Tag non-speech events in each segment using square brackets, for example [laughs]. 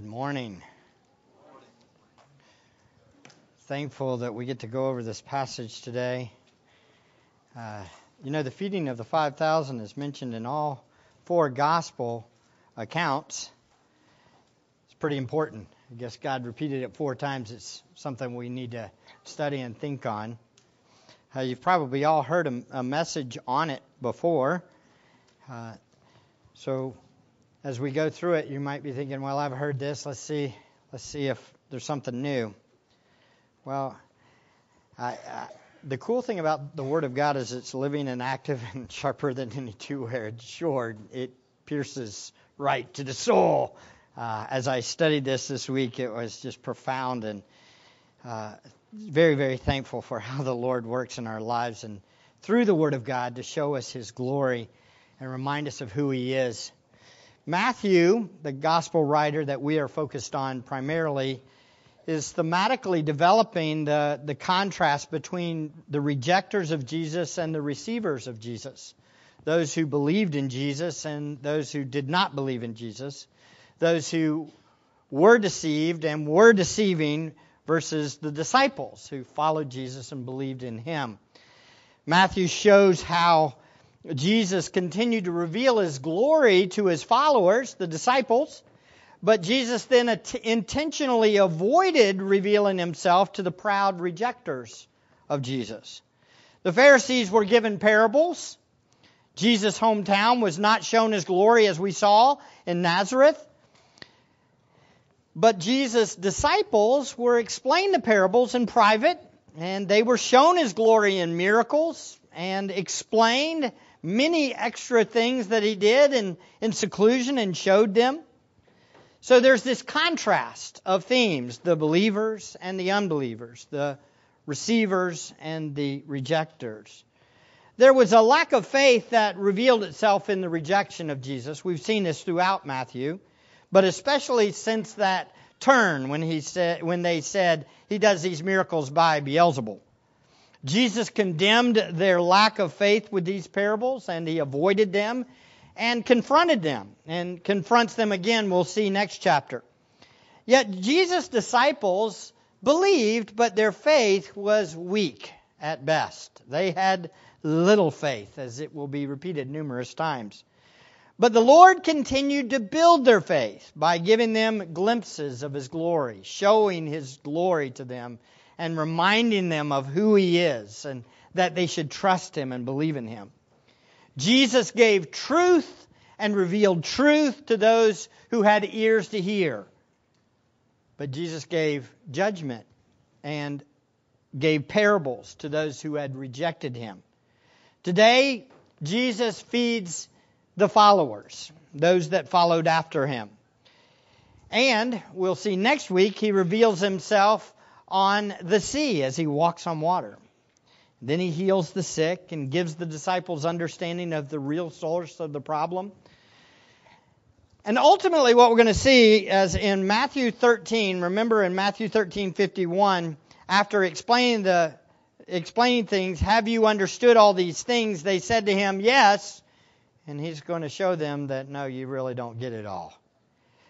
Good morning. Thankful that we get to go over this passage today. Uh, you know, the feeding of the 5,000 is mentioned in all four gospel accounts. It's pretty important. I guess God repeated it four times. It's something we need to study and think on. Uh, you've probably all heard a, a, message on it before. Uh, so as we go through it, you might be thinking, "Well, I've heard this. Let's see. Let's see if there's something new." Well, I, I, the cool thing about the Word of God is it's living and active and [laughs] sharper than any two-edged sword. It pierces right to the soul. Uh, as I studied this this week, it was just profound and uh, very, very thankful for [laughs] how the Lord works in our lives and through the Word of God to show us His glory and remind us of who He is. Matthew, the gospel writer that we are focused on primarily, is thematically developing the, the contrast between the rejectors of Jesus and the receivers of Jesus. Those who believed in Jesus and those who did not believe in Jesus. Those who were deceived and were deceiving versus the disciples who followed Jesus and believed in him. Matthew shows how Jesus continued to reveal his glory to his followers, the disciples, but Jesus then intentionally avoided revealing himself to the proud rejectors of Jesus. The Pharisees were given parables. Jesus' hometown was not shown his glory as we saw in Nazareth. But Jesus' disciples were explained the parables in private, and they were shown his glory in miracles and explained many extra things that he did in, in seclusion and showed them. So there's this contrast of themes the believers and the unbelievers, the receivers and the rejectors. There was a lack of faith that revealed itself in the rejection of Jesus. We've seen this throughout Matthew, but especially since that turn when he said when they said he does these miracles by Beelzebul. Jesus condemned their lack of faith with these parables and he avoided them and confronted them and confronts them again, we'll see next chapter. Yet Jesus' disciples believed, but their faith was weak at best. They had little faith, as it will be repeated numerous times. But the Lord continued to build their faith by giving them glimpses of His glory, showing His glory to them and reminding them of who he is and that they should trust him and believe in him. Jesus gave truth and revealed truth to those who had ears to hear. But Jesus gave judgment and gave parables to those who had rejected him. Today, Jesus feeds the followers, those that followed after him. And we'll see next week, he reveals himself on the sea as he walks on water. Then he heals the sick and gives the disciples understanding of the real source of the problem. And ultimately, what we're going to see is in Matthew 13, remember in Matthew 13, 51, after explaining the explaining things, have you understood all these things? They said to him, yes. And he's going to show them that no, you really don't get it all.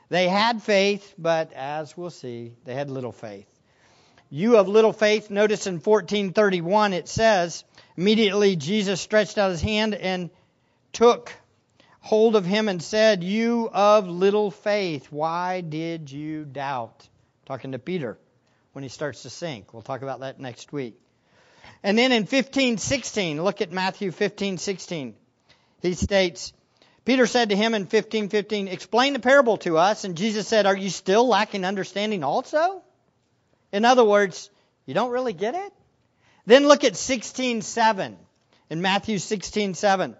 They had faith, but as we'll see, they had little faith. You of little faith, notice in 1431 it says, immediately Jesus stretched out his hand and took hold of him and said, You of little faith, why did you doubt? Talking to Peter when he starts to sink. We'll talk about that next week. And then in 1516, look at Matthew 1516. He states, Peter said to him in 1515, Explain the parable to us. And Jesus said, Are you still lacking understanding also? In other words, you don't really get it? Then look at 16:7 in Matthew 16:7.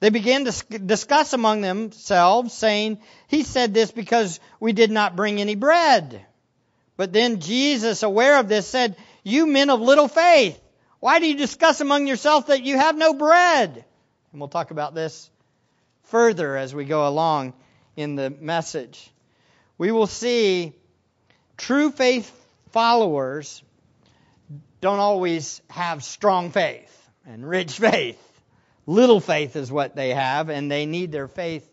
They began to discuss among themselves, saying, He said this because we did not bring any bread. But then Jesus, aware of this, said, You men of little faith, why do you discuss among yourselves that you have no bread? And we'll talk about this further as we go along in the message. We will see true faith followers don't always have strong faith and rich faith. Little faith is what they have, and they need their faith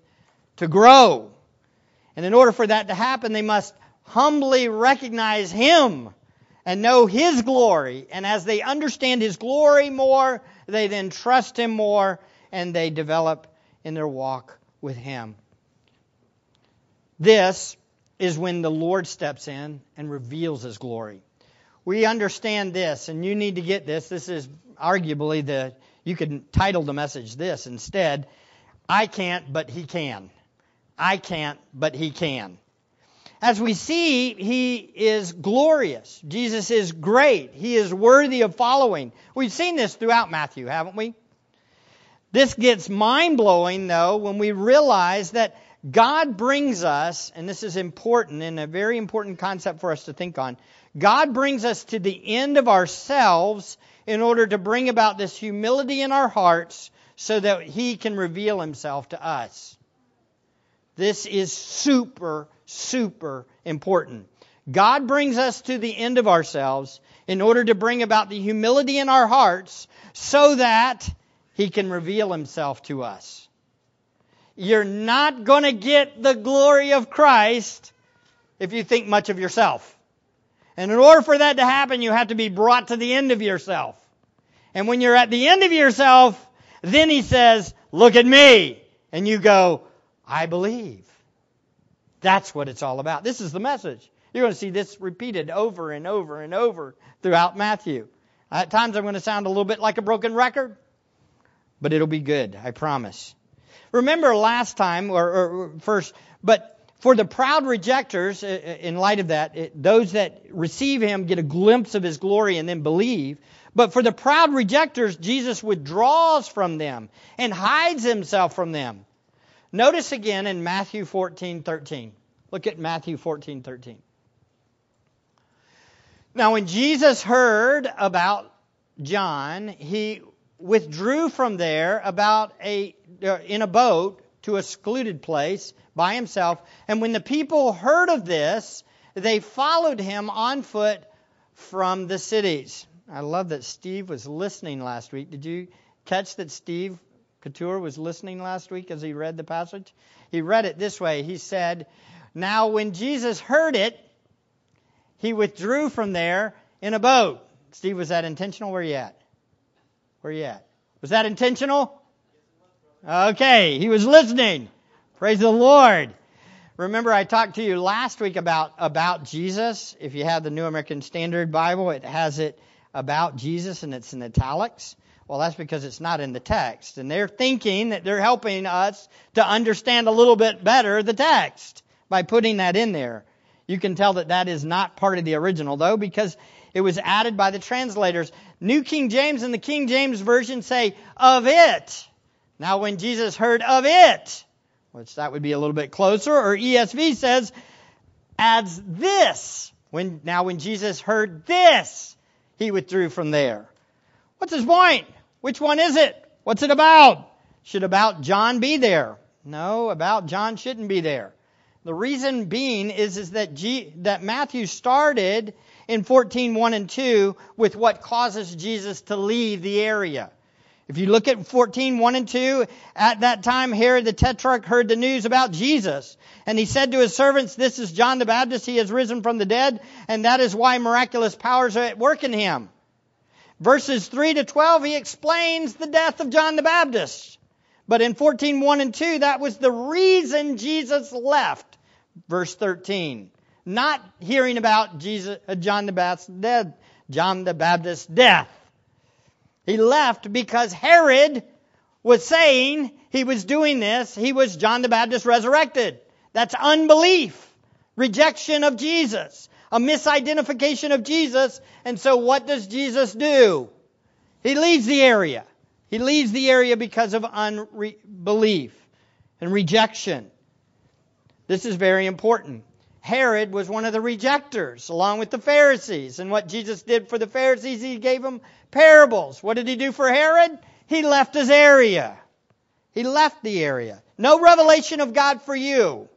to grow. And in order for that to happen, they must humbly recognize Him and know His glory. And as they understand His glory more, they then trust Him more and they develop in their walk with Him. This is when the Lord steps in and reveals His glory. We understand this, and you need to get this. This is arguably the, you could title the message this instead I can't, but He can. I can't, but he can. As we see, he is glorious. Jesus is great. He is worthy of following. We've seen this throughout Matthew, haven't we? This gets mind blowing, though, when we realize that God brings us, and this is important and a very important concept for us to think on. God brings us to the end of ourselves in order to bring about this humility in our hearts so that He can reveal Himself to us. This is super, super important. God brings us to the end of ourselves in order to bring about the humility in our hearts so that He can reveal Himself to us. You're not going to get the glory of Christ if you think much of yourself. And in order for that to happen, you have to be brought to the end of yourself. And when you're at the end of yourself, then He says, Look at me. And you go, I believe. That's what it's all about. This is the message. You're going to see this repeated over and over and over throughout Matthew. At times I'm going to sound a little bit like a broken record, but it'll be good, I promise. Remember last time, or, or first, but for the proud rejectors, in light of that, those that receive him get a glimpse of his glory and then believe. But for the proud rejectors, Jesus withdraws from them and hides himself from them. Notice again in Matthew 14:13. Look at Matthew 14:13. Now when Jesus heard about John, he withdrew from there about a Uh, in a boat to a secluded place by himself, and when the people heard of this, they followed him on foot from the cities. I love that Steve was listening last week. Did you catch that Steve Couture was listening last week as he read the passage. He read it this way. He said, Now when Jesus heard it, he withdrew from there in a boat. Steve, was that intentional? Where you at? Where you at? Was that intentional? Okay, he was listening. Praise the Lord. Remember, I talked to you last week about about Jesus. If you have the New American Standard Bible, it has it about Jesus and it's in italics. Well, that's because it's not in the text. And they're thinking that they're helping us to understand a little bit better the text by putting that in there. You can tell that that is not part of the original, though, because it was added by the translators. New King James and the King James Version say, of it. Now, when Jesus heard of it, which that would be a little bit closer, or ESV says, adds this. When, now, when Jesus heard this, he withdrew from there. What's his point? Which one is it? What's it about? Should about John be there? No, about John shouldn't be there. The reason being is, is that, G, that Matthew started in 14, 1 and 2 with what causes Jesus to leave the area. If you look at 14, 1 and 2, at that time Herod the Tetrarch heard the news about Jesus. And he said to his servants, This is John the Baptist. He has risen from the dead, and that is why miraculous powers are at work in him. Verses 3 to 12, he explains the death of John the Baptist. But in 14, 1 and 2, that was the reason Jesus left. Verse 13. Not hearing about Jesus, uh, John the Baptist dead, John the Baptist's death. He left because Herod was saying he was doing this. He was John the Baptist resurrected. That's unbelief, rejection of Jesus a misidentification of Jesus. And so what does Jesus do? He leaves the area. He leaves the area because of unbelief and rejection. This is very important. Herod was one of the rejectors, along with the Pharisees. And what Jesus did for the Pharisees, he gave them parables. What did he do for Herod? He left his area. He left the area. No revelation of God for you.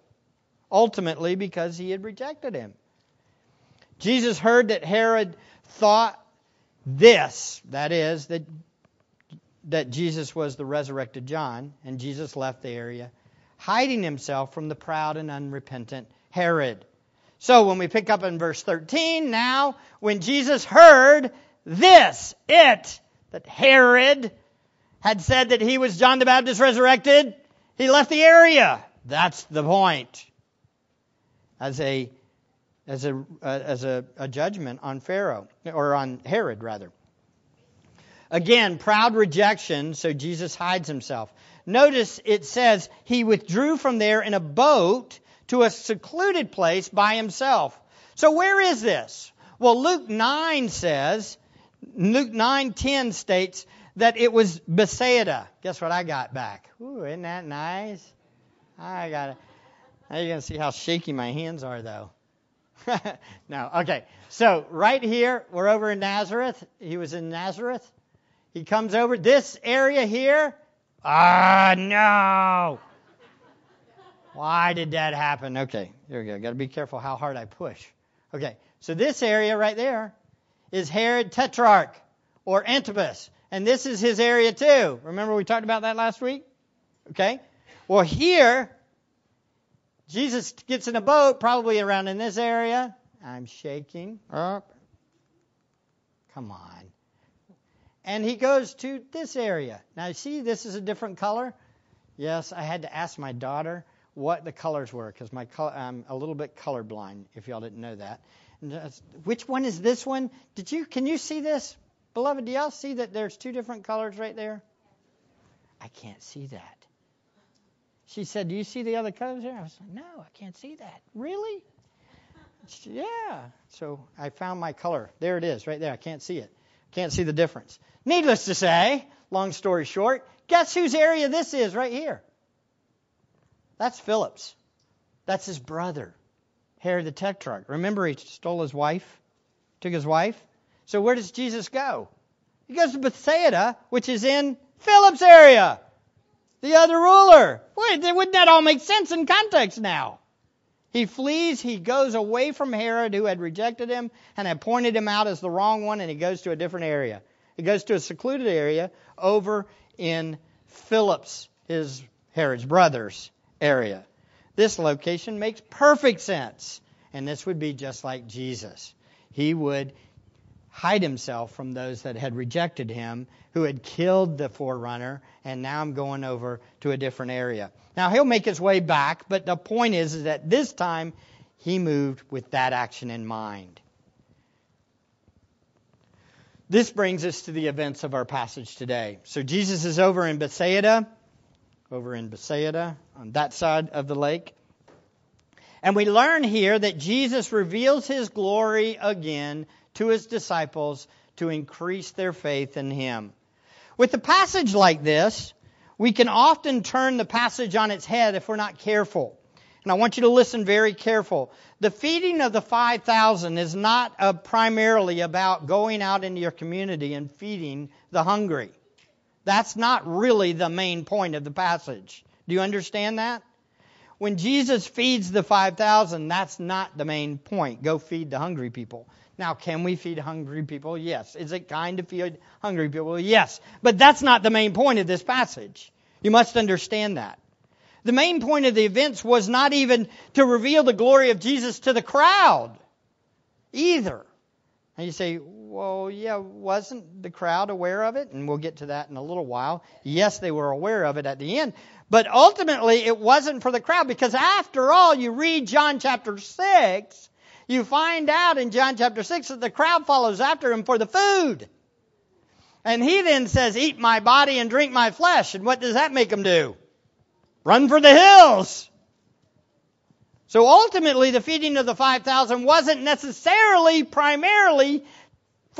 Ultimately, because he had rejected him. Jesus heard that Herod thought this, that is, that, that Jesus was the resurrected John, and Jesus left the area, hiding himself from the proud and unrepentant Herod. So when we pick up in verse 13, now when Jesus heard this, it, that Herod had said that he was John the Baptist resurrected, he left the area. That's the point. As a as a uh, as a, a judgment on Pharaoh or on Herod rather. Again, proud rejection, so Jesus hides himself. Notice it says he withdrew from there in a boat to a secluded place by himself. So where is this? Well, Luke 9 says, Luke 9:10 states that it was Bethsaida. Guess what I got back? Ooh, isn't that nice? I got it. Now you're to see how shaky my hands are, though. [laughs] no, okay. So right here, we're over in Nazareth. He was in Nazareth. He comes over this area here. Ah, no. Why did that happen? Okay, here we go. Got to be careful how hard I push. Okay, so this area right there is Herod Tetrarch or Antipas, and this is his area too. Remember we talked about that last week? Okay. Well, here Jesus gets in a boat, probably around in this area. I'm shaking. Up. Come on. And he goes to this area. Now, you see, this is a different color. Yes, I had to ask my daughter what the colors were because my color, I'm a little bit colorblind. If y'all didn't know that, which one is this one? Did you can you see this, beloved? Do y'all see that there's two different colors right there? I can't see that. She said, "Do you see the other colors there?" I was like, "No, I can't see that." Really? Yeah. So I found my color. There it is, right there. I can't see it. Can't see the difference. Needless to say, long story short, guess whose area this is right here? That's Philip's. That's his brother, Herod the Tetrarch. Remember, he stole his wife, took his wife. So where does Jesus go? He goes to Bethsaida, which is in Philip's area, the other ruler. Wait, wouldn't that all make sense in context now? He flees, he goes away from Herod, who had rejected him and had pointed him out as the wrong one, and he goes to a different area. He goes to a secluded area over in Philip's, his Herod's brother's area. This location makes perfect sense. And this would be just like Jesus. He would hide himself from those that had rejected him, who had killed the forerunner, and now I'm going over to a different area. Now he'll make his way back, but the point is, is that this time he moved with that action in mind. This brings us to the events of our passage today. So Jesus is over in Bethsaida over in Bethsaida on that side of the lake. And we learn here that Jesus reveals his glory again to his disciples to increase their faith in him. With a passage like this, we can often turn the passage on its head if we're not careful. And I want you to listen very careful. The feeding of the 5,000 is not primarily about going out into your community and feeding the hungry. That's not really the main point of the passage. Do you understand that? When Jesus feeds the 5,000, that's not the main point. Go feed the hungry people. Now, can we feed hungry people? Yes. Is it kind to feed hungry people? Yes. But that's not the main point of this passage. You must understand that. The main point of the events was not even to reveal the glory of Jesus to the crowd either. And you say, well, yeah, wasn't the crowd aware of it? And we'll get to that in a little while. Yes, they were aware of it at the end. But ultimately, it wasn't for the crowd because after all, you read John chapter 6, you find out in John chapter 6 that the crowd follows after him for the food. And he then says, Eat my body and drink my flesh. And what does that make them do? Run for the hills. So ultimately, the feeding of the 5,000 wasn't necessarily primarily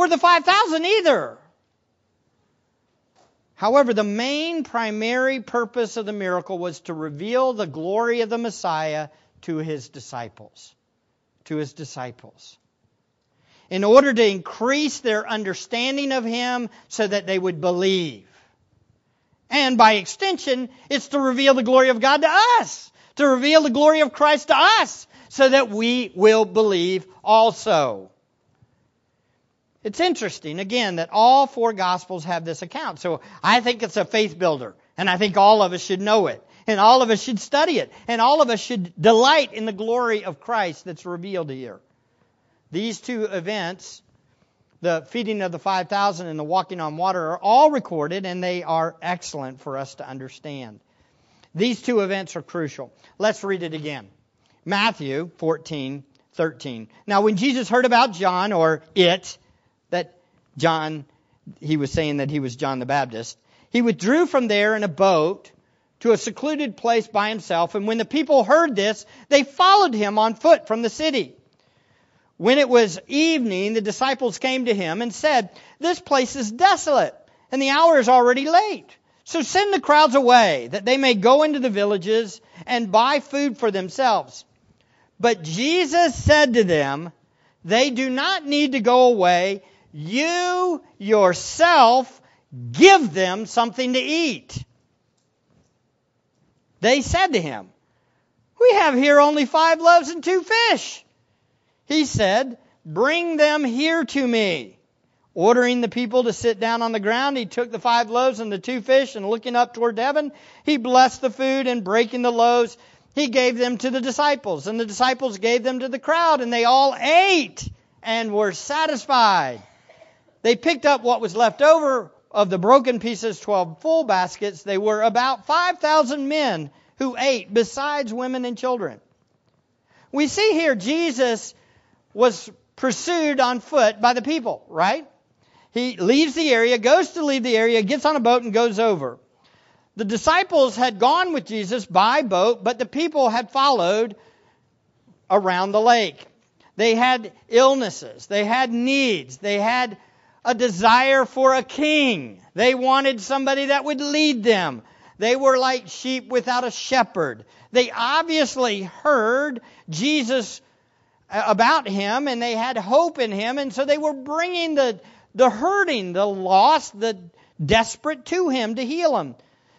for the 5,000 either. However, the main primary purpose of the miracle was to reveal the glory of the Messiah to his disciples. To his disciples. In order to increase their understanding of him so that they would believe. And by extension, it's to reveal the glory of God to us to reveal the glory of Christ to us so that we will believe also. It's interesting, again, that all four Gospels have this account. So I think it's a faith builder, and I think all of us should know it. And all of us should study it. And all of us should delight in the glory of Christ that's revealed here. These two events, the feeding of the 5,000 and the walking on water, are all recorded and they are excellent for us to understand. These two events are crucial. Let's read it again. Matthew 14, 13. Now, when Jesus heard about John, or it, that John, he was saying that he was John the Baptist, he withdrew from there in a boat to a secluded place by himself. And when the people heard this, they followed him on foot from the city. When it was evening, the disciples came to him and said, This place is desolate, and the hour is already late. So send the crowds away, that they may go into the villages and buy food for themselves. But Jesus said to them, They do not need to go away. You yourself give them something to eat. They said to him, We have here only five loaves and two fish. He said, Bring them here to me. Ordering the people to sit down on the ground, he took the five loaves and the two fish, and looking up toward heaven, he blessed the food, and breaking the loaves, he gave them to the disciples. And the disciples gave them to the crowd, and they all ate and were satisfied. They picked up what was left over of the broken pieces, 12 full baskets, they were about 5,000 men who ate, besides women and children. We see here Jesus was pursued on foot by the people, right? He leaves the area, goes to leave the area, gets on a boat, and goes over. The disciples had gone with Jesus by boat, but the people had followed around the lake. They had illnesses, they had needs, they had a desire for a king. They wanted somebody that would lead them. They were like sheep without a shepherd. They obviously heard Jesus uh, about him and they had hope in him and so they were bringing the the hurting, the lost, the desperate to him to heal them.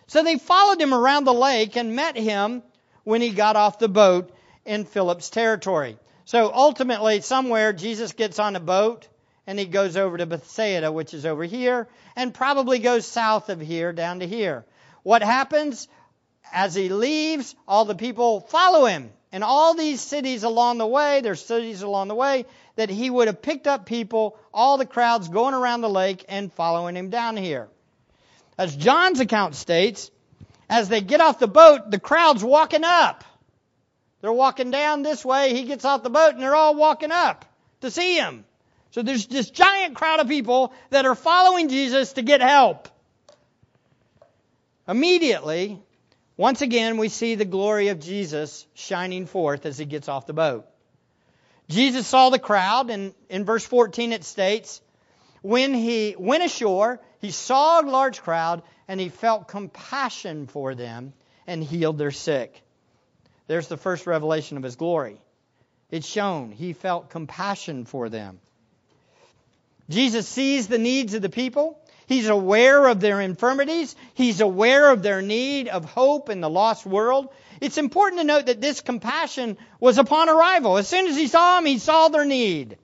So they followed him around the lake and met him when he got off the boat in Philip's territory. So ultimately somewhere Jesus gets on a boat and he goes over to Bethsaida, which is over here, and probably goes south of here down to here. What happens? As he leaves, all the people follow him. And all these cities along the way, there's cities along the way, that he would have picked up people, all the crowds going around the lake and following him down here. As John's account states, as they get off the boat, the crowd's walking up. They're walking down this way, he gets off the boat, and they're all walking up to see him. So there's this giant crowd of people that are following Jesus to get help. Immediately, once again, we see the glory of Jesus shining forth as he gets off the boat. Jesus saw the crowd, and in verse 14 it states, when he went ashore, he saw a large crowd, and he felt compassion for them and healed their sick. There's the first revelation of his glory. It's shown he felt compassion for them. Jesus sees the needs of the people. He's aware of their infirmities. He's aware of their need of hope in the lost world. It's important to note that this compassion was upon arrival. As soon as he saw them, he saw their need.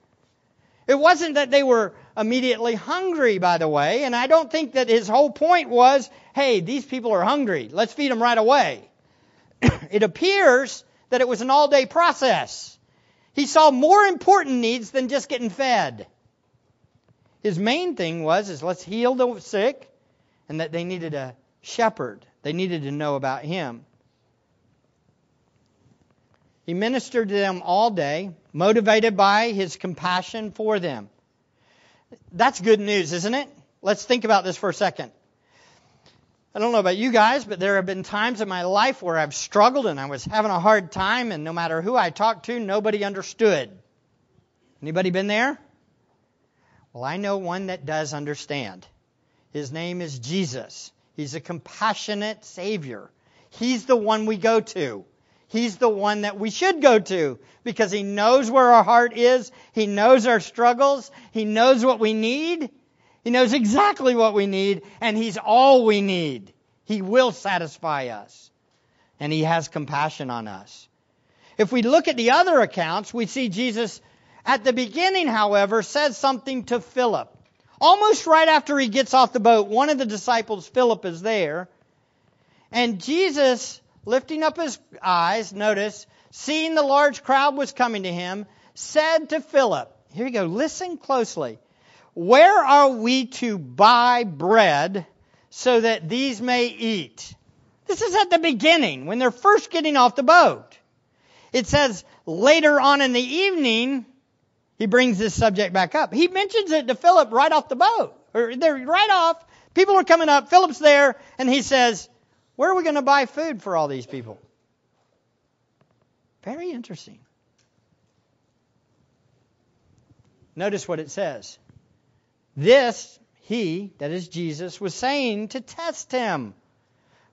It wasn't that they were immediately hungry, by the way, and I don't think that his whole point was, hey, these people are hungry. Let's feed them right away. [clears throat] it appears that it was an all day process. He saw more important needs than just getting fed. His main thing was is let's heal the sick and that they needed a shepherd. They needed to know about him. He ministered to them all day, motivated by his compassion for them. That's good news, isn't it? Let's think about this for a second. I don't know about you guys, but there have been times in my life where I've struggled and I was having a hard time, and no matter who I talked to, nobody understood. Anybody been there? Well, I know one that does understand. His name is Jesus. He's a compassionate Savior. He's the one we go to. He's the one that we should go to because He knows where our heart is. He knows our struggles. He knows what we need. He knows exactly what we need, and He's all we need. He will satisfy us, and He has compassion on us. If we look at the other accounts, we see Jesus at the beginning, however, says something to Philip. Almost right after he gets off the boat, one of the disciples, Philip, is there. And Jesus lifting up his eyes, notice, seeing the large crowd was coming to him, said to Philip, here you go, listen closely. Where are we to buy bread so that these may eat? This is at the beginning, when they're first getting off the boat. It says later on in the evening, he brings this subject back up. He mentions it to Philip right off the boat. Or they're right off. People are coming up. Philip's there, and he says, Where are we going to buy food for all these people? Very interesting. Notice what it says. This, he, that is Jesus, was saying to test him.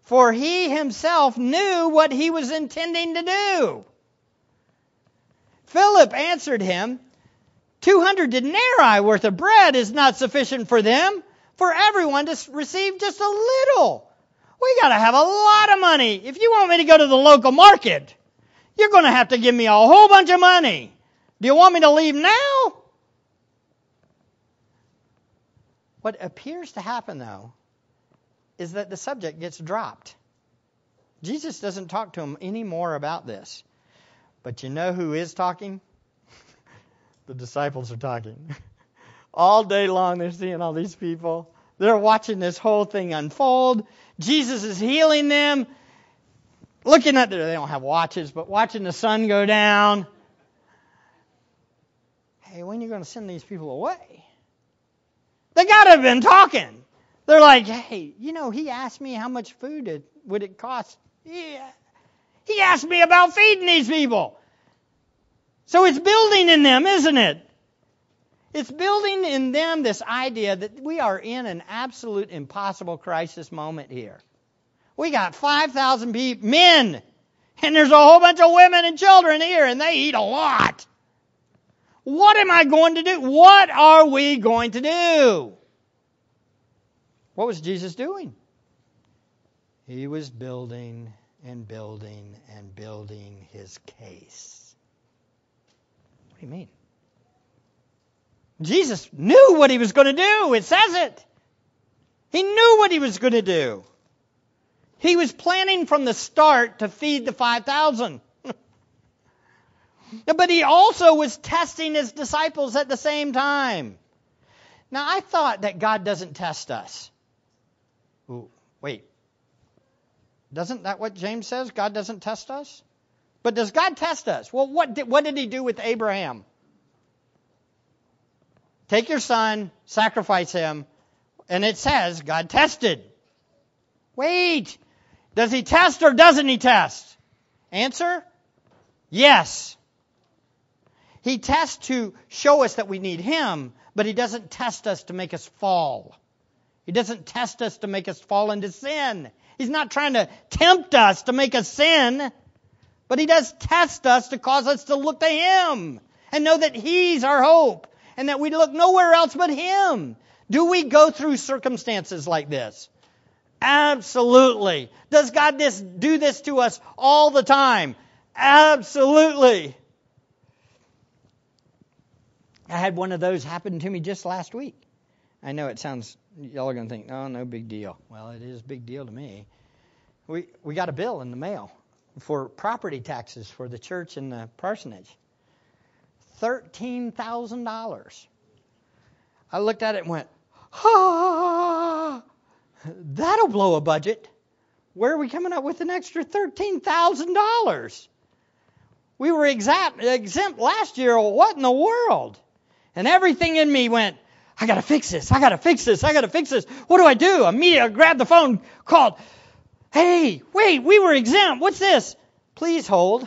For he himself knew what he was intending to do. Philip answered him, 200 denarii worth of bread is not sufficient for them, for everyone to receive just a little. We got to have a lot of money. If you want me to go to the local market, you're going to have to give me a whole bunch of money. Do you want me to leave now? What appears to happen, though, is that the subject gets dropped. Jesus doesn't talk to him any more about this. But you know who is talking? The disciples are talking. [laughs] all day long, they're seeing all these people. They're watching this whole thing unfold. Jesus is healing them. Looking at their, they don't have watches, but watching the sun go down. Hey, when are you going to send these people away? They got to have been talking. They're like, hey, you know, he asked me how much food it, would it cost. Yeah. He asked me about feeding these people. So it's building in them, isn't it? It's building in them this idea that we are in an absolute impossible crisis moment here. We got 5,000 men, and there's a whole bunch of women and children here, and they eat a lot. What am I going to do? What are we going to do? What was Jesus doing? He was building and building and building his case. What do you mean? Jesus knew what he was going to do. It says it. He knew what he was going to do. He was planning from the start to feed the 5,000. [laughs] but he also was testing his disciples at the same time. Now, I thought that God doesn't test us. Ooh, wait. Doesn't that what James says? God doesn't test us? But does God test us? Well, what did, what did he do with Abraham? Take your son, sacrifice him, and it says God tested. Wait. Does he test or doesn't he test? Answer? Yes. He tests to show us that we need him, but he doesn't test us to make us fall. He doesn't test us to make us fall into sin. He's not trying to tempt us to make us sin, but he does test us to cause us to look to him and know that he's our hope and that we look nowhere else but him. Do we go through circumstances like this? Absolutely. Does God this, do this to us all the time? Absolutely. I had one of those happen to me just last week. I know it sounds, y'all are going to think, oh, no big deal. Well, it is a big deal to me. We, we got a bill in the mail for property taxes for the church and the parsonage. $13,000. I looked at it and went, ah, that'll blow a budget. Where are we coming up with an extra $13,000? We were exempt, exempt last year. What in the world? And everything in me went, I got to fix this. I got to fix this. I got to fix this. What do I do? Immediately I grabbed the phone, called. Hey, wait, we were exempt. What's this? Please hold.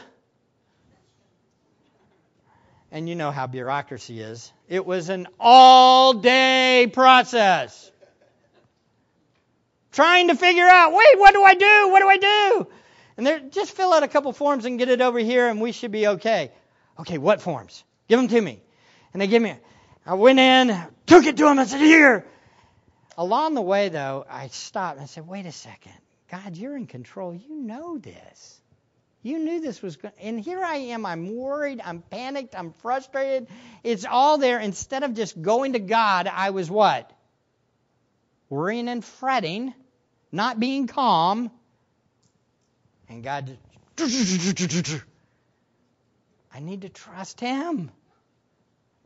And you know how bureaucracy is. It was an all day process. Trying to figure out, wait, what do I do? What do I do? And they're, just fill out a couple forms and get it over here and we should be okay. Okay, what forms? Give them to me. And they give me, I went in, took it to them, and said, here. Along the way, though, I stopped and I said, wait a second. God, you're in control. You know this. You knew this was going and here I am. I'm worried, I'm panicked, I'm frustrated. It's all there. Instead of just going to God, I was what? Worrying and fretting, not being calm. And God, I need to trust Him.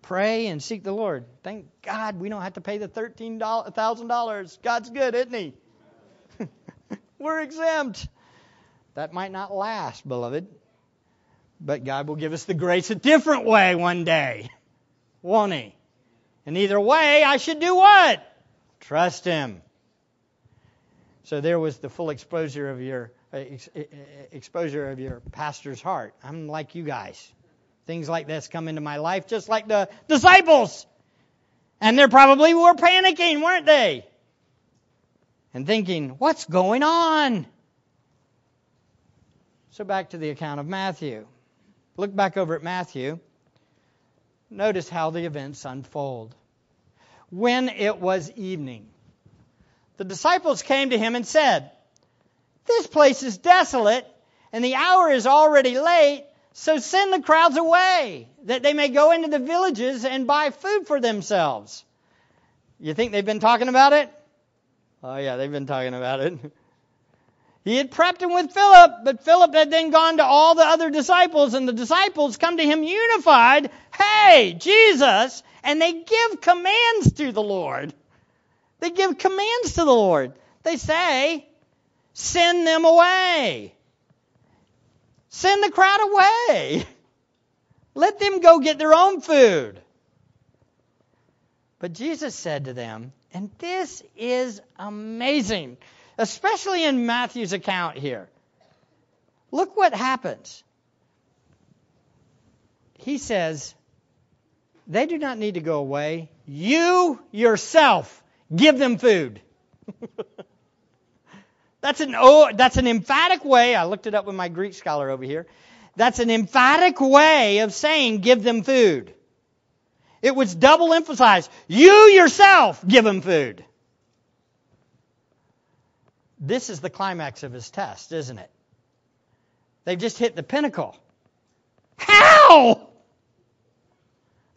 Pray and seek the Lord. Thank God we don't have to pay the $13,000. God's good, isn't He? We're exempt. That might not last, beloved. But God will give us the grace a different way one day. Won't He? And either way, I should do what? Trust Him. So there was the full exposure of your uh, ex- exposure of your pastor's heart. I'm like you guys. Things like this come into my life just like the disciples. And they're probably were panicking, weren't they? And thinking, what's going on? So back to the account of Matthew. Look back over at Matthew. Notice how the events unfold. When it was evening, the disciples came to him and said, This place is desolate, and the hour is already late, so send the crowds away, that they may go into the villages and buy food for themselves. You think they've been talking about it? Oh, yeah, they've been talking about it. [laughs] He had prepped him with Philip, but Philip had then gone to all the other disciples, and the disciples come to him unified. Hey, Jesus! And they give commands to the Lord. They give commands to the Lord. They say, send them away. Send the crowd away. [laughs] Let them go get their own food. But Jesus said to them, and this is amazing especially in Matthew's account here. Look what happens. He says, they do not need to go away. You yourself give them food. [laughs] that's an oh, that's an emphatic way. I looked it up with my Greek scholar over here. That's an emphatic way of saying give them food. It was double emphasized. You yourself give him food. This is the climax of his test, isn't it? They've just hit the pinnacle. How?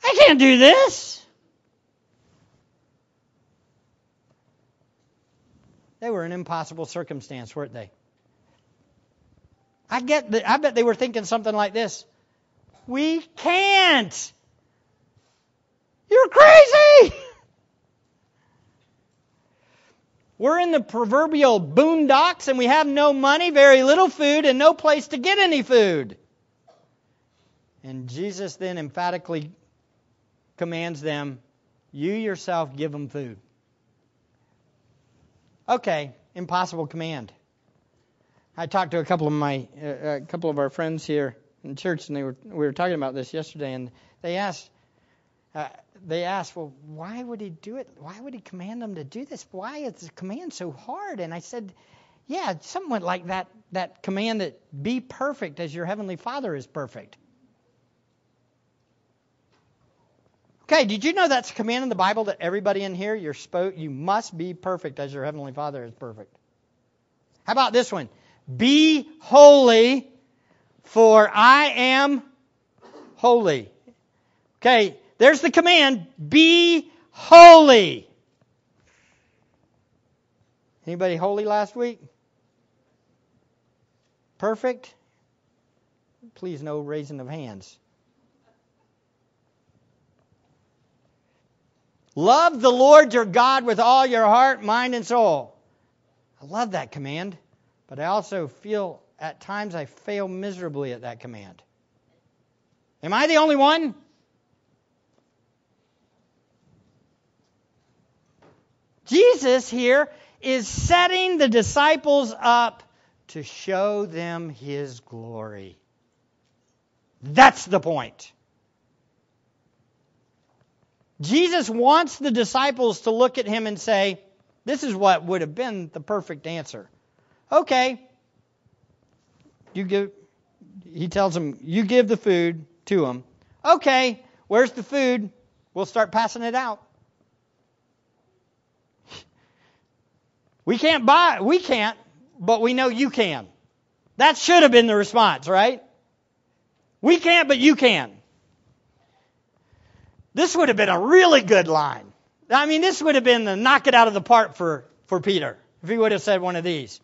I can't do this. They were an impossible circumstance, weren't they? I get I bet they were thinking something like this. We can't. You're crazy. [laughs] We're in the proverbial boondocks and we have no money, very little food, and no place to get any food. And Jesus then emphatically commands them, You yourself give them food. Okay, impossible command. I talked to a couple of my, uh, a couple of our friends here in church, and they were we were talking about this yesterday, and they asked, uh, they asked, well, why would he do it? Why would he command them to do this? Why is the command so hard? And I said, yeah, somewhat like that, that command that be perfect as your heavenly Father is perfect. Okay, did you know that's a command in the Bible that everybody in here, you're spo- you must be perfect as your heavenly Father is perfect? How about this one? Be holy, for I am holy. Okay, there's the command be holy. Anybody holy last week? Perfect? Please, no raising of hands. Love the Lord your God with all your heart, mind, and soul. I love that command, but I also feel at times I fail miserably at that command. Am I the only one? Jesus here is setting the disciples up to show them his glory. That's the point. Jesus wants the disciples to look at him and say, This is what would have been the perfect answer. Okay. You give, he tells them, You give the food to them. Okay, where's the food? We'll start passing it out. We can't buy, it. we can't, but we know you can. That should have been the response, right? We can't, but you can. This would have been a really good line. I mean, this would have been the knock it out of the park for, for Peter if he would have said one of these.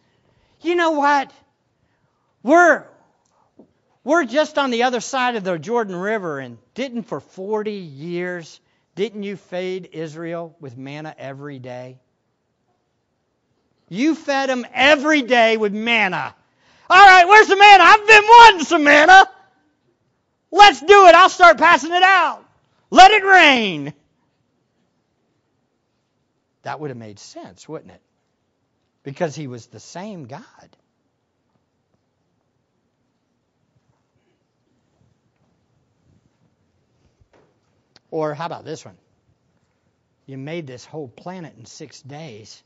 You know what? We're we're just on the other side of the Jordan River, and didn't for 40 years, didn't you feed Israel with manna every day? You fed them every day with manna. All right, where's the manna? I've been wanting some manna. Let's do it. I'll start passing it out. Let it rain. That would have made sense, wouldn't it? Because he was the same God. Or how about this one? You made this whole planet in six days.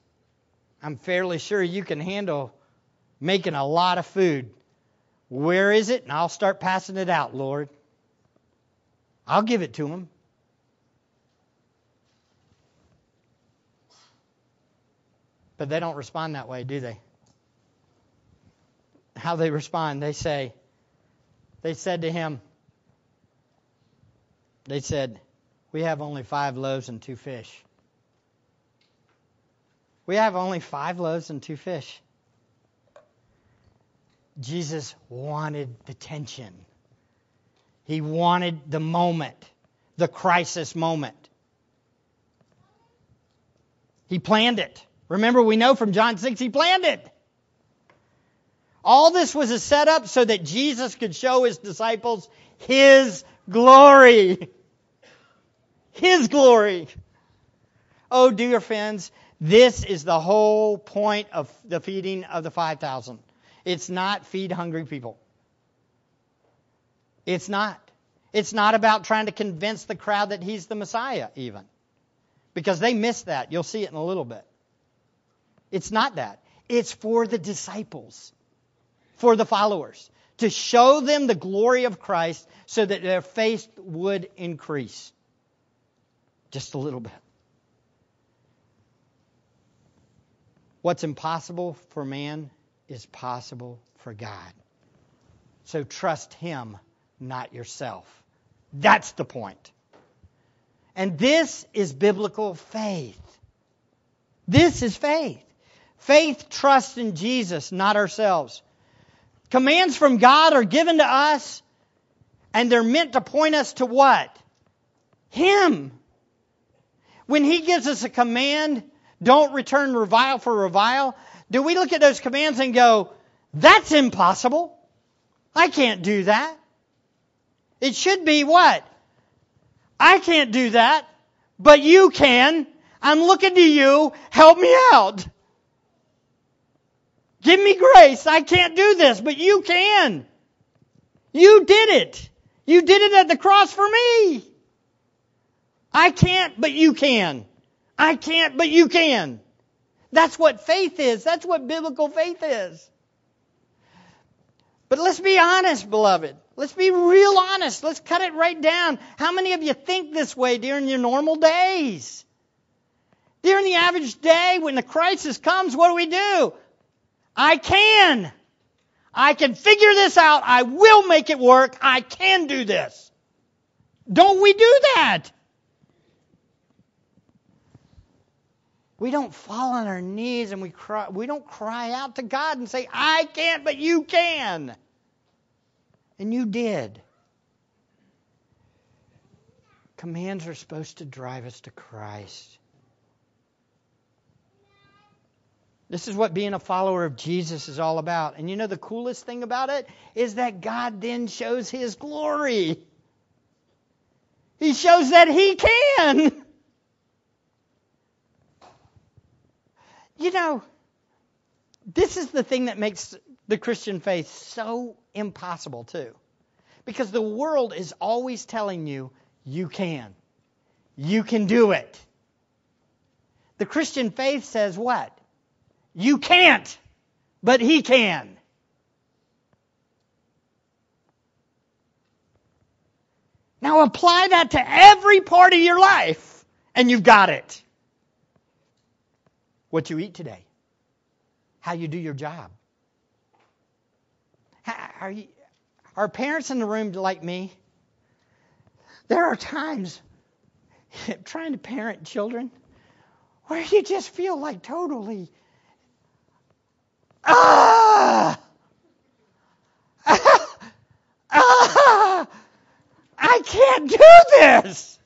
I'm fairly sure you can handle making a lot of food. Where is it? And I'll start passing it out, Lord. I'll give it to him. But they don't respond that way, do they? How they respond, they say, they said to him, they said, We have only five loaves and two fish. We have only five loaves and two fish. Jesus wanted the tension. He wanted the moment, the crisis moment. He planned it. Remember, we know from John 6 he planned it. All this was a setup so that Jesus could show his disciples his glory. [laughs] His glory. Oh, dear friends, this is the whole point of the feeding of the 5,000. It's not feed hungry people. It's not. It's not about trying to convince the crowd that he's the Messiah, even. Because they miss that. You'll see it in a little bit. It's not that. It's for the disciples, for the followers, to show them the glory of Christ so that their faith would increase. Just a little bit. What's impossible for man is possible for God. So trust Him, not yourself. That's the point. And this is biblical faith. This is faith. Faith trusts in Jesus, not ourselves. Commands from God are given to us, and they're meant to point us to what? Him. When He gives us a command, don't return revile for revile, do we look at those commands and go, that's impossible? I can't do that. It should be what? I can't do that, but you can. I'm looking to you. Help me out. Give me grace. I can't do this, but you can. You did it. You did it at the cross for me. I can't, but you can. I can't, but you can. That's what faith is. That's what biblical faith is. But let's be honest, beloved. Let's be real honest. Let's cut it right down. How many of you think this way during your normal days? During the average day, when the crisis comes, what do we do? I can. I can figure this out. I will make it work. I can do this. Don't we do that? We don't fall on our knees and we cry. We don't cry out to God and say, I can't, but you can. And you did. Commands are supposed to drive us to Christ. This is what being a follower of Jesus is all about. And you know the coolest thing about it is that God then shows his glory. He shows that he can. [laughs] You know, this is the thing that makes the Christian faith so impossible, too. Because the world is always telling you, you can. You can do it. The Christian faith says what? You can't, but He can. Now apply that to every part of your life, and you've got it what you eat today, how you do your job. Are, you, are parents in the room like me? There are times [laughs] trying to parent children where you just feel like totally, ah! ah, [laughs] ah, I can't do this.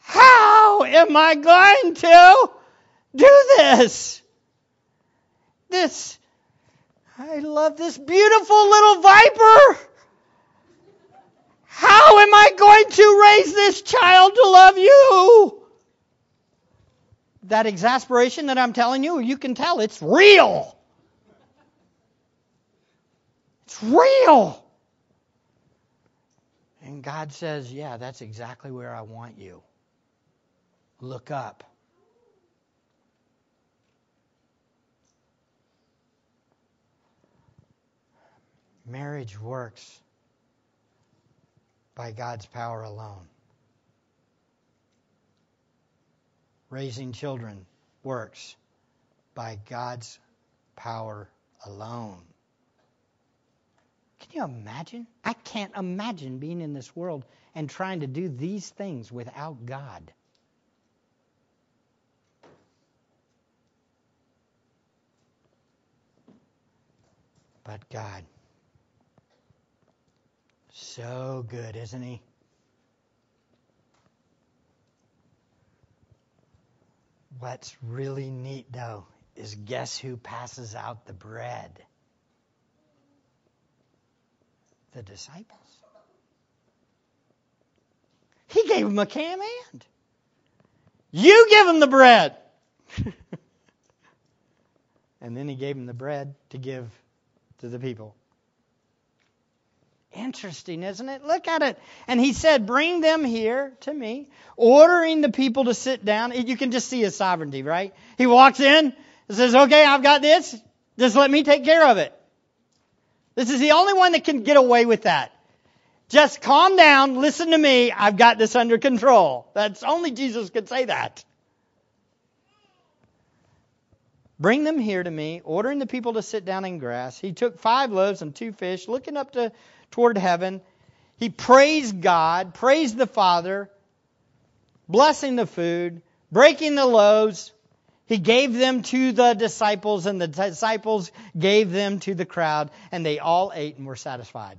How am I going to? Do this? This, I love this beautiful little viper. How am I going to raise this child to love you? That exasperation that I'm telling you, you can tell it's real. It's real. And God says, Yeah, that's exactly where I want you. Look up. Marriage works by God's power alone. Raising children works by God's power alone. Can you imagine? I can't imagine being in this world and trying to do these things without God. But God, so good, isn't He? What's really neat, though, is guess who passes out the bread? the disciples. He gave them a command. You give them the bread. [laughs] and then he gave them the bread to give to the people. Interesting, isn't it? Look at it. And he said, Bring them here to me, ordering the people to sit down. You can just see his sovereignty, right? He walks in and says, Okay, I've got this. Just let me take care of it. This is the only one that can get away with that. Just calm down, listen to me, I've got this under control. That's only Jesus could say that. Bring them here to me, ordering the people to sit down in grass. He took five loaves and two fish, looking up to, toward heaven. He praised God, praised the Father, blessing the food, breaking the loaves, he gave them to the disciples, and the disciples gave them to the crowd, and they all ate and were satisfied.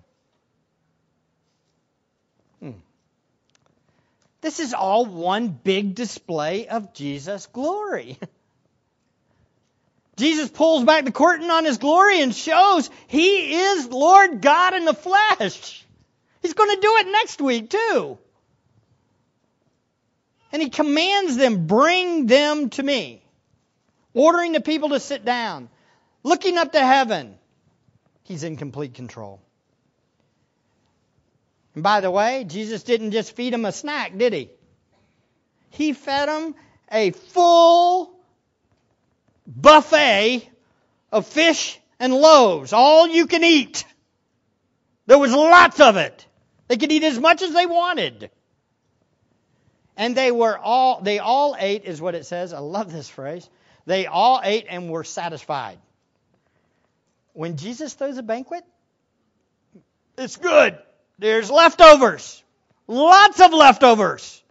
Hmm. This is all one big display of Jesus' glory. [laughs] Jesus pulls back the curtain on his glory and shows he is Lord God in the flesh. He's going to do it next week, too. And he commands them, bring them to me ordering the people to sit down, looking up to heaven. He's in complete control. And by the way, Jesus didn't just feed them a snack, did he? He fed them a full buffet of fish and loaves, all you can eat. There was lots of it. They could eat as much as they wanted. And they were all they all ate is what it says. I love this phrase. They all ate and were satisfied. When Jesus throws a banquet, it's good. There's leftovers. Lots of leftovers.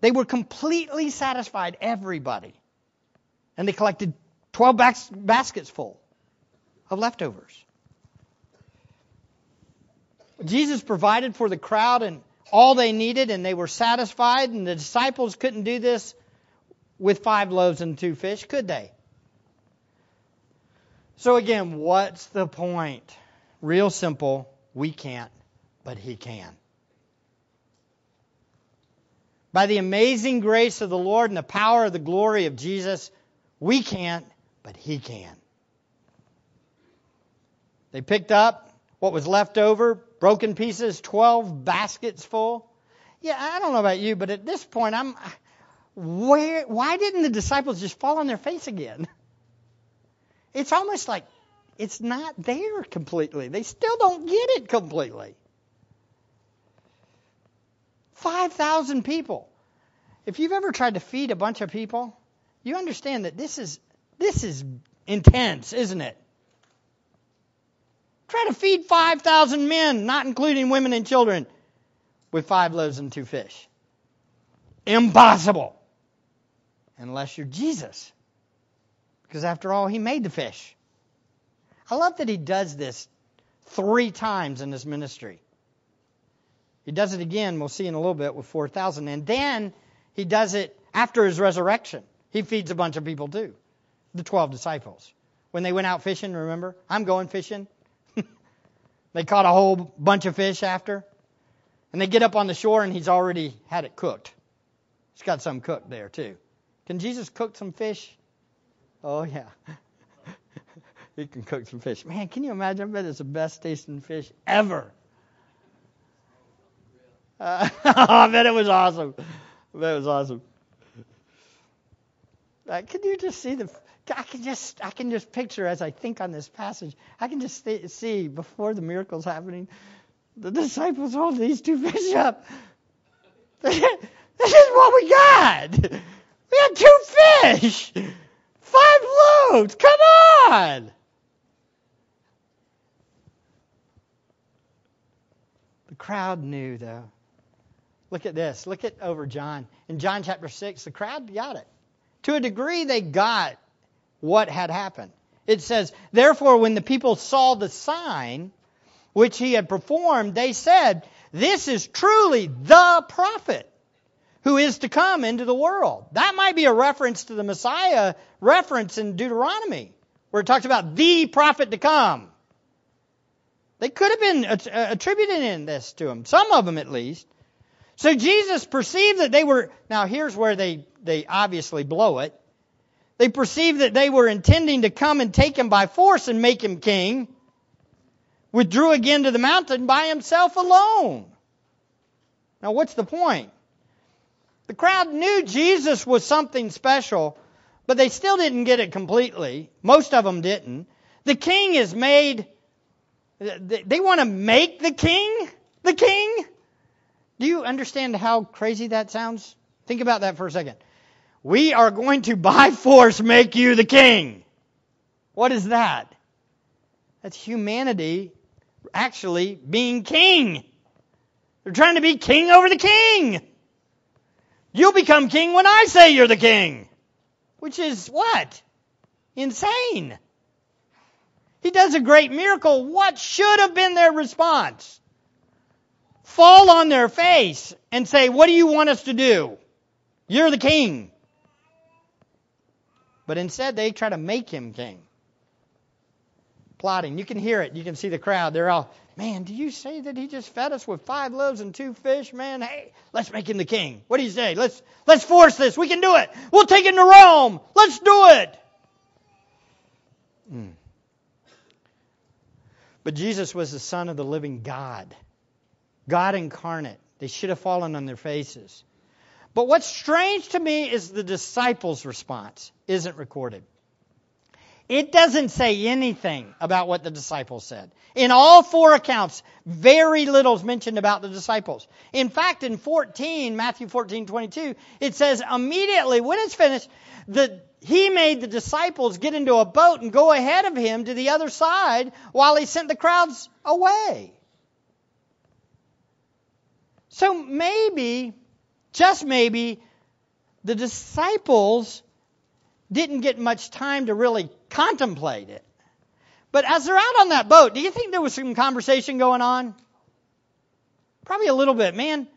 They were completely satisfied, everybody. And they collected 12 bas- baskets full of leftovers. Jesus provided for the crowd and all they needed, and they were satisfied, and the disciples couldn't do this with five loaves and two fish, could they? So, again, what's the point? Real simple. We can't, but He can. By the amazing grace of the Lord and the power of the glory of Jesus, we can't, but He can. They picked up what was left over, broken pieces, 12 baskets full. Yeah, I don't know about you, but at this point, I'm where, why didn't the disciples just fall on their face again? It's almost like it's not there completely. They still don't get it completely. 5,000 people. If you've ever tried to feed a bunch of people, you understand that this is this is intense, isn't it? Try to feed 5,000 men, not including women and children, with five loaves and two fish. Impossible unless you're Jesus. Because after all, he made the fish. I love that he does this three times in his ministry. He does it again, we'll see in a little bit, with 4,000. And then he does it after his resurrection. He feeds a bunch of people too, the 12 disciples. When they went out fishing, remember? I'm going fishing. [laughs] they caught a whole bunch of fish after. And they get up on the shore and he's already had it cooked. He's got some cooked there too. Can Jesus cook some fish? Oh, yeah. [laughs] he can cook some fish. Man, can you imagine? I bet it's the best tasting fish ever. Uh, [laughs] I bet it was awesome. It was awesome. Can you just see the? I can just I can just picture as I think on this passage. I can just see before the miracles happening, the disciples hold these two fish up. [laughs] this is what we got. We had two fish, five loaves. Come on. The crowd knew though. Look at this. Look at over John. In John chapter 6, the crowd got it. To a degree, they got what had happened. It says, Therefore, when the people saw the sign which he had performed, they said, This is truly the prophet who is to come into the world. That might be a reference to the Messiah reference in Deuteronomy, where it talks about the prophet to come. They could have been uh, attributing this to him, some of them at least. So Jesus perceived that they were, now here's where they, they obviously blow it. They perceived that they were intending to come and take him by force and make him king, withdrew again to the mountain by himself alone. Now, what's the point? The crowd knew Jesus was something special, but they still didn't get it completely. Most of them didn't. The king is made, they want to make the king the king. Do you understand how crazy that sounds? Think about that for a second. We are going to by force make you the king. What is that? That's humanity actually being king. They're trying to be king over the king. You'll become king when I say you're the king. Which is what? Insane. He does a great miracle. What should have been their response? Fall on their face and say, What do you want us to do? You're the king. But instead, they try to make him king. Plotting. You can hear it. You can see the crowd. They're all, man, do you say that he just fed us with five loaves and two fish? Man, hey, let's make him the king. What do you say? Let's, let's force this. We can do it. We'll take him to Rome. Let's do it. Mm. But Jesus was the Son of the living God, God incarnate. They should have fallen on their faces. But what's strange to me is the disciples' response isn't recorded. It doesn't say anything about what the disciples said. In all four accounts, very little is mentioned about the disciples. In fact, in 14, Matthew 14, 22, it says immediately when it's finished, that he made the disciples get into a boat and go ahead of him to the other side while he sent the crowds away. So maybe just maybe the disciples didn't get much time to really contemplate it. But as they're out on that boat, do you think there was some conversation going on? Probably a little bit. Man,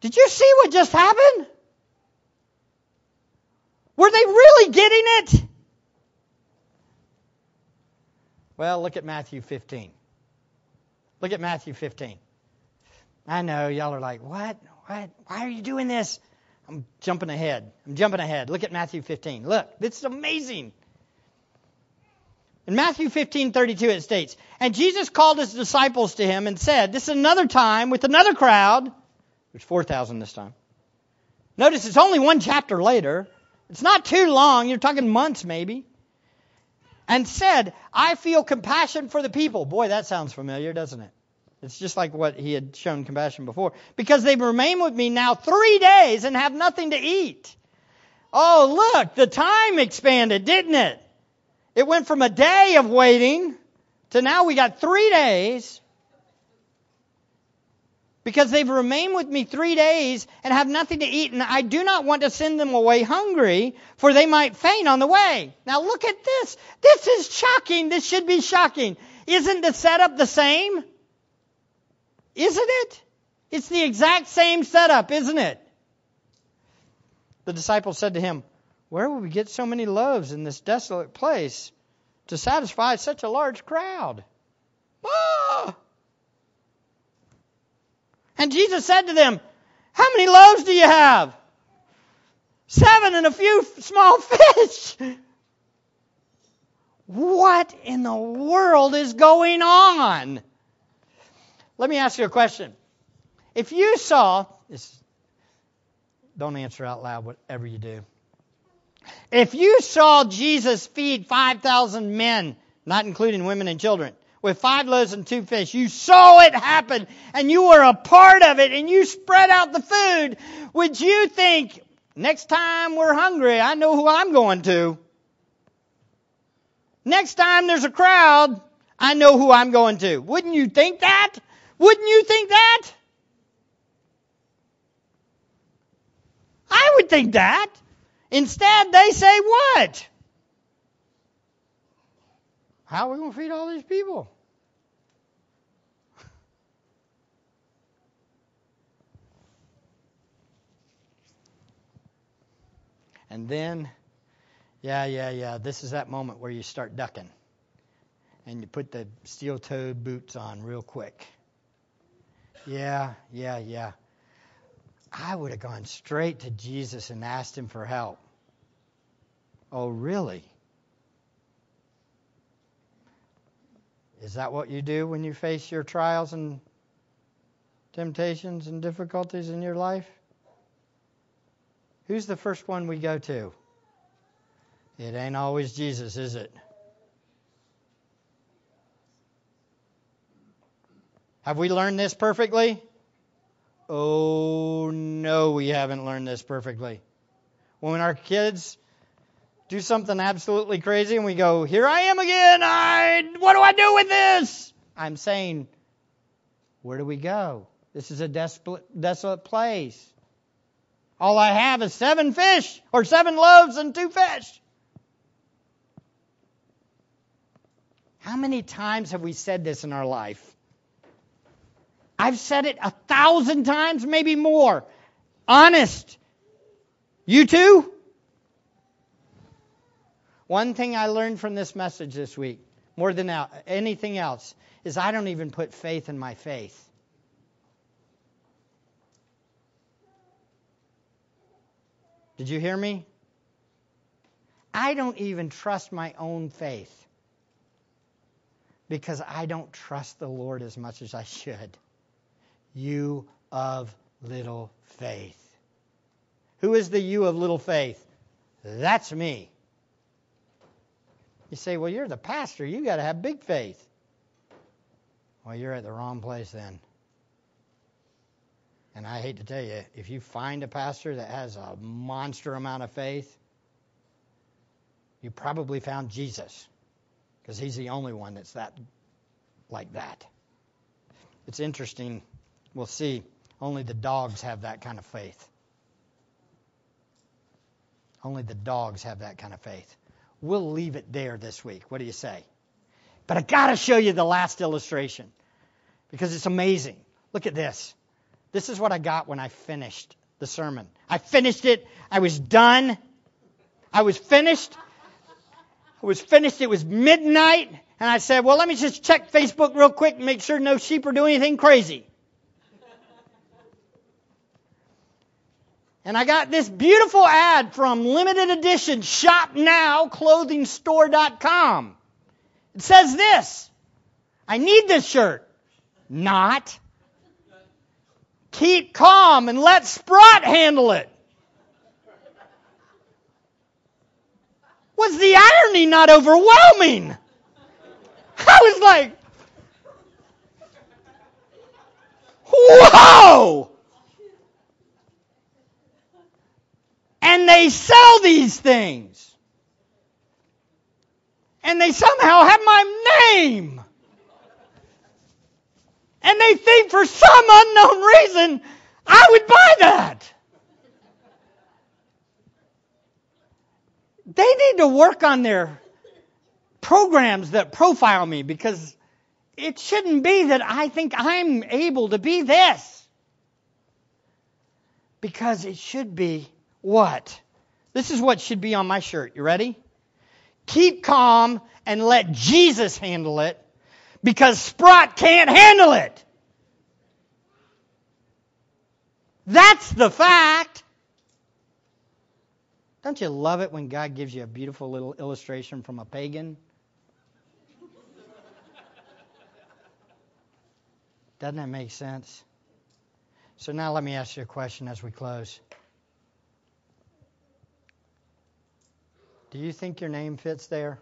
did you see what just happened? Were they really getting it? Well, look at Matthew 15. Look at Matthew 15. I know y'all are like, what? What? Why are you doing this? I'm jumping ahead. I'm jumping ahead. Look at Matthew 15. Look, this is amazing. In Matthew 15:32 it states, "And Jesus called his disciples to him and said, this is another time with another crowd, there's 4,000 this time. Notice it's only one chapter later. It's not too long. You're talking months maybe. And said, I feel compassion for the people. Boy, that sounds familiar, doesn't it? It's just like what he had shown compassion before. Because they've remained with me now three days and have nothing to eat. Oh, look, the time expanded, didn't it? It went from a day of waiting to now we got three days. Because they've remained with me three days and have nothing to eat, and I do not want to send them away hungry, for they might faint on the way. Now look at this. This is shocking. This should be shocking. Isn't the setup the same? Isn't it? It's the exact same setup, isn't it? The disciples said to him, Where will we get so many loaves in this desolate place to satisfy such a large crowd? Ah! And Jesus said to them, How many loaves do you have? Seven and a few small [laughs] fish. What in the world is going on? Let me ask you a question. If you saw, this, don't answer out loud, whatever you do. If you saw Jesus feed 5,000 men, not including women and children, with five loaves and two fish, you saw it happen and you were a part of it and you spread out the food, would you think, next time we're hungry, I know who I'm going to? Next time there's a crowd, I know who I'm going to. Wouldn't you think that? Wouldn't you think that? I would think that. Instead, they say what? How are we going to feed all these people? [laughs] And then, yeah, yeah, yeah, this is that moment where you start ducking. And you put the steel toed boots on real quick. Yeah, yeah, yeah. I would have gone straight to Jesus and asked him for help. Oh, really? Is that what you do when you face your trials and temptations and difficulties in your life? Who's the first one we go to? It ain't always Jesus, is it? Have we learned this perfectly? Oh, no, we haven't learned this perfectly. When our kids do something absolutely crazy and we go, Here I am again, I what do I do with this? I'm saying, Where do we go? This is a desolate, desolate place. All I have is seven fish, or seven loaves and two fish. How many times have we said this in our life? I've said it a thousand times, maybe more. Honest. You too? One thing I learned from this message this week, more than anything else, is I don't even put faith in my faith. Did you hear me? I don't even trust my own faith because I don't trust the Lord as much as I should. You of little faith. Who is the you of little faith? That's me. You say, well, you're the pastor. You got to have big faith. Well, you're at the wrong place then. And I hate to tell you, if you find a pastor that has a monster amount of faith, you probably found Jesus because he's the only one that's that like that. It's interesting. We'll see. Only the dogs have that kind of faith. Only the dogs have that kind of faith. We'll leave it there this week. What do you say? But I got to show you the last illustration because it's amazing. Look at this. This is what I got when I finished the sermon. I finished it. I was done. I was finished. I was finished. It was midnight. And I said, well, let me just check Facebook real quick and make sure no sheep are doing anything crazy. And I got this beautiful ad from limited edition shop now clothingstore.com. It says this. I need this shirt. Not. Keep calm and let Sprott handle it. Was the irony not overwhelming? [laughs] I was like, whoa! And they sell these things. And they somehow have my name. And they think for some unknown reason I would buy that. They need to work on their programs that profile me because it shouldn't be that I think I'm able to be this. Because it should be what? This is what should be on my shirt. You ready? Keep calm and let Jesus handle it because Sprott can't handle it. That's the fact. Don't you love it when God gives you a beautiful little illustration from a pagan? Doesn't that make sense? So now let me ask you a question as we close. Do you think your name fits there?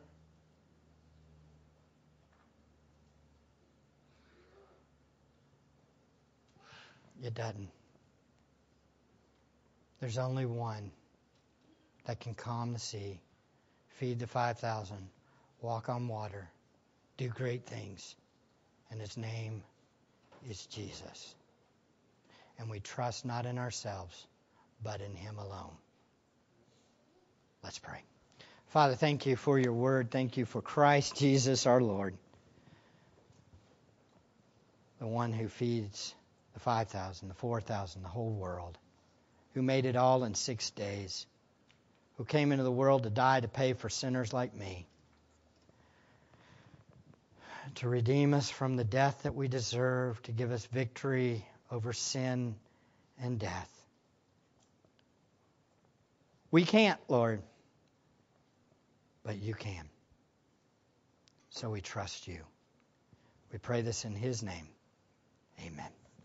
It doesn't. There's only one that can calm the sea, feed the 5,000, walk on water, do great things, and his name is Jesus. And we trust not in ourselves, but in him alone. Let's pray. Father, thank you for your word. Thank you for Christ Jesus our Lord, the one who feeds the 5,000, the 4,000, the whole world, who made it all in six days, who came into the world to die to pay for sinners like me, to redeem us from the death that we deserve, to give us victory over sin and death. We can't, Lord, but you can. So we trust you. We pray this in His name. Amen.